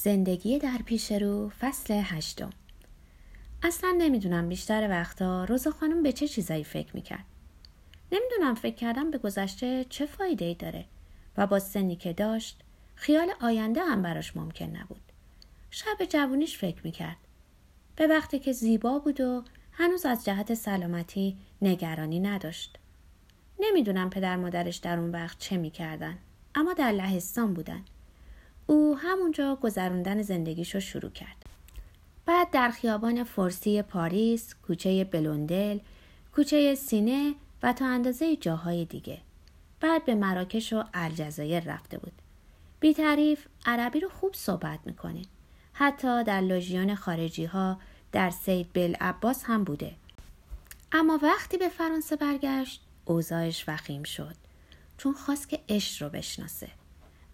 زندگی در پیش رو فصل هشتم. اصلا نمی‌دونم بیشتر وقتا روزا خانم به چه چیزایی فکر می‌کرد. نمی‌دونم فکر کردم به گذشته چه فایده ای داره و با سنی که داشت خیال آینده هم براش ممکن نبود. شب جوونیش فکر می‌کرد. به وقتی که زیبا بود و هنوز از جهت سلامتی نگرانی نداشت. نمی‌دونم پدر مادرش در اون وقت چه می‌کردن اما در لهستان بودن. او همونجا گذروندن زندگیشو شروع کرد. بعد در خیابان فرسی پاریس، کوچه بلوندل، کوچه سینه و تا اندازه جاهای دیگه. بعد به مراکش و الجزایر رفته بود. بی تعریف عربی رو خوب صحبت می‌کنه. حتی در لژیون خارجی ها در سید بل عباس هم بوده. اما وقتی به فرانسه برگشت اوضاعش وخیم شد چون خواست که عشق رو بشناسه.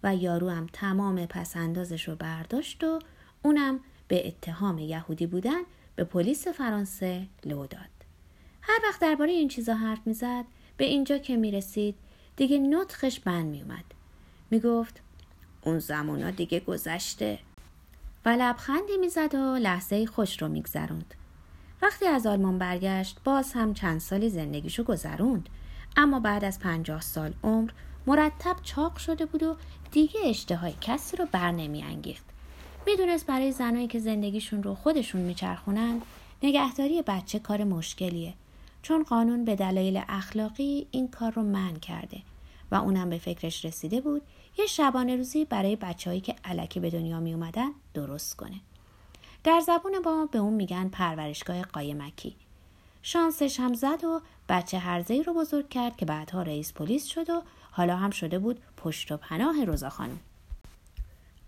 و یارو هم تمام پسندازش رو برداشت و اونم به اتهام یهودی بودن به پلیس فرانسه لو داد. هر وقت درباره این چیزا حرف می‌زد به اینجا که می‌رسید دیگه نطخش بند میومد. می‌گفت اون زمونا دیگه گذشته و لبخندی می‌زد و لحظه خوش رو میگذروند. وقتی از آلمان برگشت باز هم چند سالی زندگیشو گذروند اما بعد از پنجاه سال عمر مرتب چاق شده بود و دیگه اشتهای کسی رو بر نمی انگیخت. می‌دونست برای زنایی که زندگیشون رو خودشون میچرخونند نگهداری بچه کار مشکلیه چون قانون به دلایل اخلاقی این کار رو من کرده و اونم به فکرش رسیده بود یه شبانه روزی برای بچههایی که علکی به دنیا می اومدن درست کنه. در زبون با به اون میگن پرورشگاه قایمکی. شانسش هم زد و بچه هرزهی رو بزرگ کرد که بعدها رئیس پلیس شد و حالا هم شده بود پشت و پناه روزا خانم.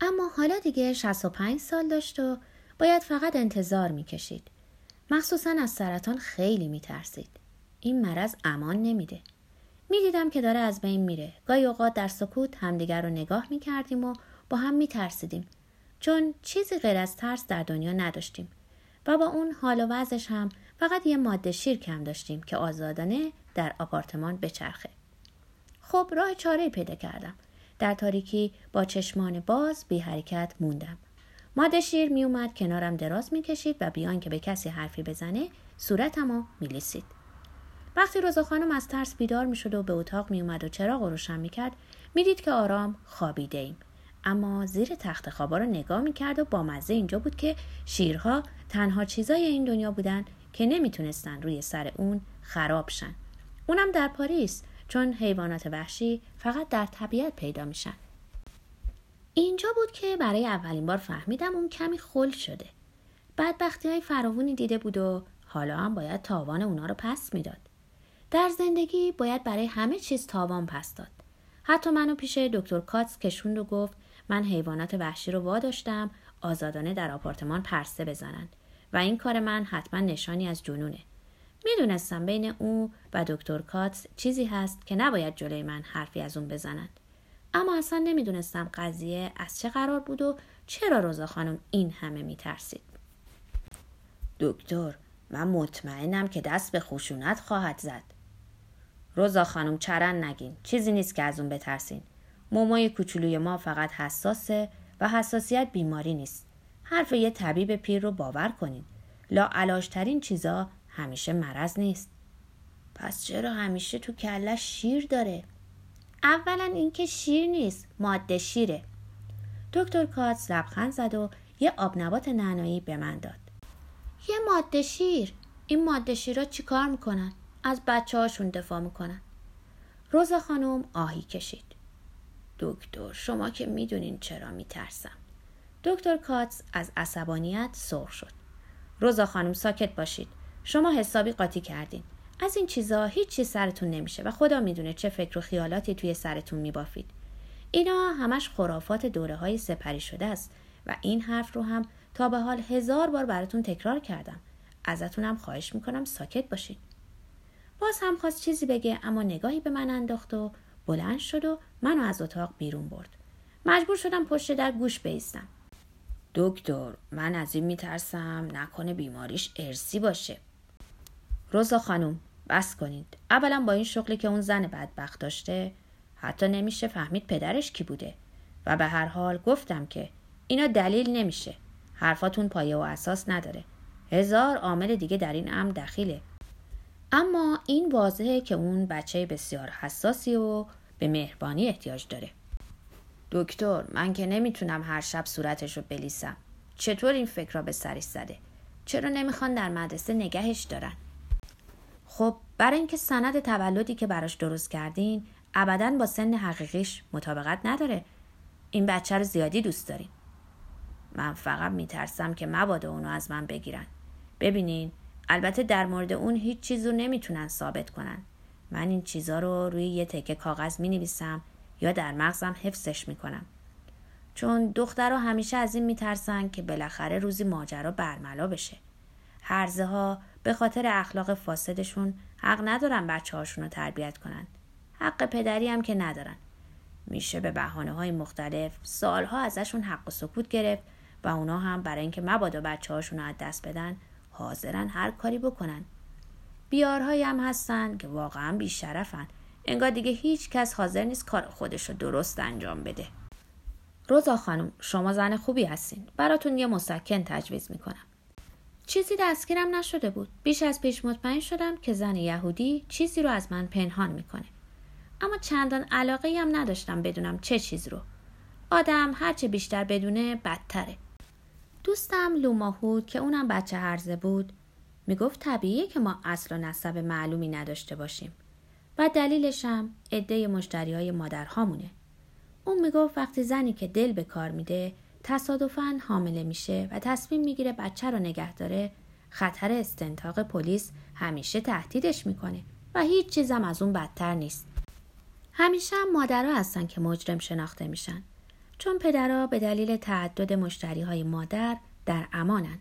اما حالا دیگه 65 سال داشت و باید فقط انتظار می‌کشید. مخصوصا از سرطان خیلی میترسید. این مرض امان نمیده. می‌دیدم که داره از بین میره. گاهی اوقات در سکوت همدیگر رو نگاه می‌کردیم و با هم میترسیدیم. چون چیزی غیر از ترس در دنیا نداشتیم. و با اون حال و وضعش هم فقط یه ماده شیر کم داشتیم که آزادانه در آپارتمان بچرخه. خب راه چاره پیدا کردم. در تاریکی با چشمان باز بی حرکت موندم. ماده شیر می اومد کنارم دراز می کشید و بیان که به کسی حرفی بزنه صورتمو می لیسید. وقتی روزا خانم از ترس بیدار می شد و به اتاق می اومد و چراغ روشن می کرد می دید که آرام خوابیده ایم. اما زیر تخت خوابا رو نگاه می کرد و با مزه اینجا بود که شیرها تنها چیزای این دنیا بودن که نمی‌تونستن روی سر اون خراب شن. اونم در پاریس چون حیوانات وحشی فقط در طبیعت پیدا میشن. اینجا بود که برای اولین بار فهمیدم اون کمی خل شده. بدبختی های فراوونی دیده بود و حالا هم باید تاوان اونا رو پس می‌داد. در زندگی باید برای همه چیز تاوان پس داد. حتی منو پیش دکتر کاتس کشوند و گفت من حیوانات وحشی رو واداشتم آزادانه در آپارتمان پرسه بزنند و این کار من حتما نشانی از جنونه. می‌دونستم بین او و دکتر کاتس چیزی هست که نباید جلوی من حرفی از اون بزنند. اما اصلا نمی‌دونستم قضیه از چه قرار بود و چرا روزا خانم این همه میترسید. دکتر من مطمئنم که دست به خشونت خواهد زد. روزا خانم چرن نگین. چیزی نیست که از اون بترسین. مومای کوچولوی ما فقط حساسه و حساسیت بیماری نیست. حرف یه طبیب پیر رو باور کنین. لا ترین چیزا همیشه مرض نیست. پس چرا همیشه تو کلش شیر داره؟ اولا اینکه شیر نیست ماده شیره. دکتر کاتس لبخند زد و یه آب نبات نعنایی به من داد. یه ماده شیر. این ماده شیرها چیکار می‌کنن؟ از بچه هاشون دفاع می‌کنن. روزا خانم آهی کشید. دکتر شما که می‌دونین چرا میترسم. دکتر کاتس از عصبانیت سرخ شد. روزا خانم ساکت باشید. شما حسابی قاطی کردین. از این چیزا هیچی سرتون نمیشه و خدا می‌دونه چه فکر و خیالاتی توی سرتون میبافید. اینا همش خرافات دوره های سپری شده است و این حرف رو هم تا به حال هزار بار براتون تکرار کردم. ازتونم خواهش می‌کنم ساکت باشید. باز هم خواست چیزی بگه اما نگاهی به من انداخت و بلند شد و منو از اتاق بیرون برد. مجبور شدم پشت در گوش بیستم. دکتر من از این میترسم نکنه بیماریش ارسی باشه. روزا خانم بس کنید. اولا با این شغلی که اون زن بدبخت داشته حتی نمیشه فهمید پدرش کی بوده. و به هر حال گفتم که اینا دلیل نمیشه. حرفاتون پایه و اساس نداره. هزار عامل دیگه در این امر دخیله. اما این واضحه که اون بچه بسیار حساسی و به مهربانی احتیاج داره. دکتر من که نمی‌تونم هر شب صورتش رو بلیسم. چطور این فکر را به سرش زده؟ چرا نمی‌خوان در مدرسه نگهش دارن؟ خب برای اینکه سند تولدی که براش درست کردین ابدا با سن حقیقیش مطابقت نداره. این بچه رو زیادی دوست دارین من فقط میترسم که مبادا اونو از من بگیرن. ببینین البته در مورد اون هیچ چیز نمی‌تونن ثابت کنن. من این چیزا رو روی یه تکه کاغذ می نویسم یا در مغزم حفظش می‌کنم. چون دخترها همیشه از این میترسن که بالاخره روزی ماجرا برملا بشه. هرزه ها به خاطر اخلاق فاسدشون حق ندارن بچه هاشون رو تربیت کنن. حق پدری هم که ندارن. میشه به بحانه های مختلف سالها ازشون حق و سکوت گرفت و اونا هم برای اینکه مبادا بچه هاشون رو از دست بدن حاضرن هر کاری بکنن. بیارهایی هم هستن که واقعا بیشرفن. انگار دیگه هیچ کس حاضر نیست کار خودش رو درست انجام بده. روزا خانم شما زن خوبی هستین. براتون یه مسکن تجویز می‌کنم. چیزی دستگیرم نشده بود. بیش از پیش مطمئن شدم که زن یهودی چیزی رو از من پنهان می‌کنه. اما چندان علاقه هم نداشتم بدونم چه چیز رو. آدم هرچه بیشتر بدونه بدتره. دوستم لوماهود که اونم بچه هرزه بود می‌گفت طبیعیه که ما اصل و نسب معلومی نداشته باشیم. و دلیلشم عده مشتری های مادرهامونه. اون می‌گفت وقتی زنی که دل به کار میده تصادفا حامله میشه و تصمیم می‌گیره بچه رو نگه داره خطر استنتاق پلیس همیشه تهدیدش می‌کنه و هیچ چیزم از اون بدتر نیست. همیشه هم مادرها هستن که مجرم شناخته میشن. چون پدرها به دلیل تعدد مشتری های مادر در امانند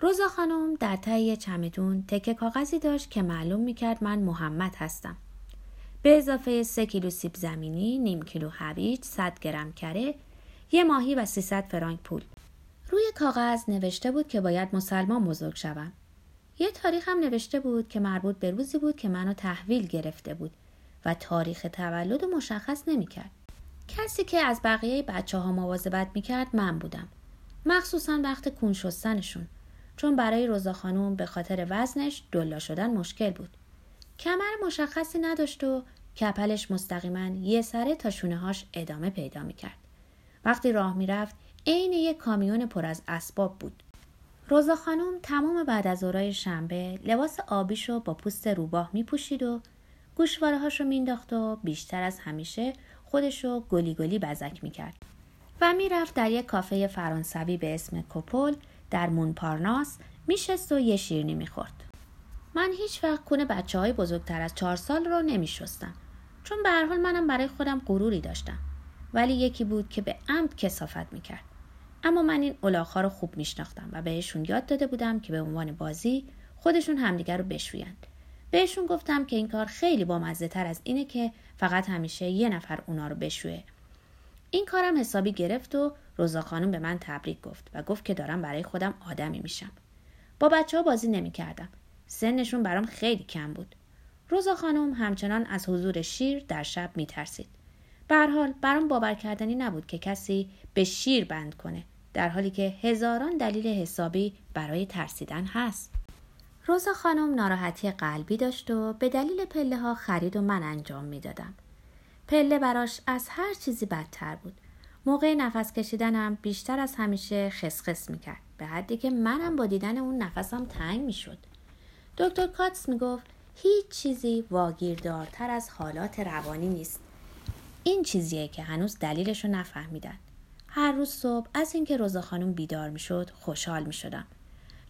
روزا خانم در تایی چمدون تکه کاغذی داشت که معلوم می‌کرد من محمد هستم. به اضافه سه کیلو سیب زمینی، نیم کیلو هویج، 100 گرم کره، یه ماهی و 300 فرانک پول. روی کاغذ نوشته بود که باید مسلمان بزرگ شوم. یه تاریخ هم نوشته بود که مربوط به روزی بود که منو تحویل گرفته بود و تاریخ تولد مشخص نمی‌کرد. کسی که از بقیه بچه ها مواظبت می‌کرد من بودم. مخصوصا وقت کون شستنشون چون برای روزا خانوم به خاطر وزنش دلا شدن مشکل بود. کمر مشخصی نداشت و کپلش مستقیما یه سره تا شونه هاش ادامه پیدا می‌کرد. وقتی راه می‌رفت عین یک کامیون پر از اسباب بود. روزا خانم تمام بعد از اورای شنبه لباس آبیشو با پوست روباه میپوشید و گوشواره هاشو مینداخت و بیشتر از همیشه خودشو گلی گلی بزک می‌کرد. و می‌رفت در یک کافه فرانسوی به اسم کوپل در مونپارناس میشست و یه شیرنی می‌خورد. من هیچ وقت کونه بچه های بزرگتر از چهار سال رو نمیشستم. چون به حال منم برای خودم غروری داشتم. ولی یکی بود که به عمد کسافت می‌کرد. اما من این الاغها رو خوب میشناختم و بهشون یاد داده بودم که به عنوان بازی خودشون همدیگر رو بشویند. بهشون گفتم که این کار خیلی بامزه تر از اینه که فقط همیشه یه نفر اونا رو بشوه. این کارم حسابی گرفت و روزا خانم به من تبریک گفت و گفت که دارم برای خودم آدمی میشم. با بچه ها بازی نمی‌کردم. سنشون برام خیلی کم بود. روزا خانم همچنان از حضور شیر در شب میترسید. به حال برام باور کردنی نبود که کسی به شیر بند کنه در حالی که هزاران دلیل حسابی برای ترسیدن هست. روزا خانم ناراحتی قلبی داشت و به دلیل پله ها خرید و من انجام می‌دادم. پله براش از هر چیزی بدتر بود. موقع نفس کشیدنم بیشتر از همیشه خسخس می‌کرد به حدی که منم با دیدن اون نفسم تنگ می‌شد. دکتر کاتس می‌گفت هیچ چیزی واگیردارتر از حالات روانی نیست. این چیزیه که هنوز دلیلش رو نفهمیدن. هر روز صبح از اینکه روزا خانم بیدار می‌شد خوشحال می‌شدم.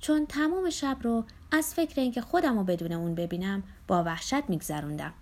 چون تمام شب رو از فکر اینکه خودم رو بدون اون ببینم با وحشت میگذروندم.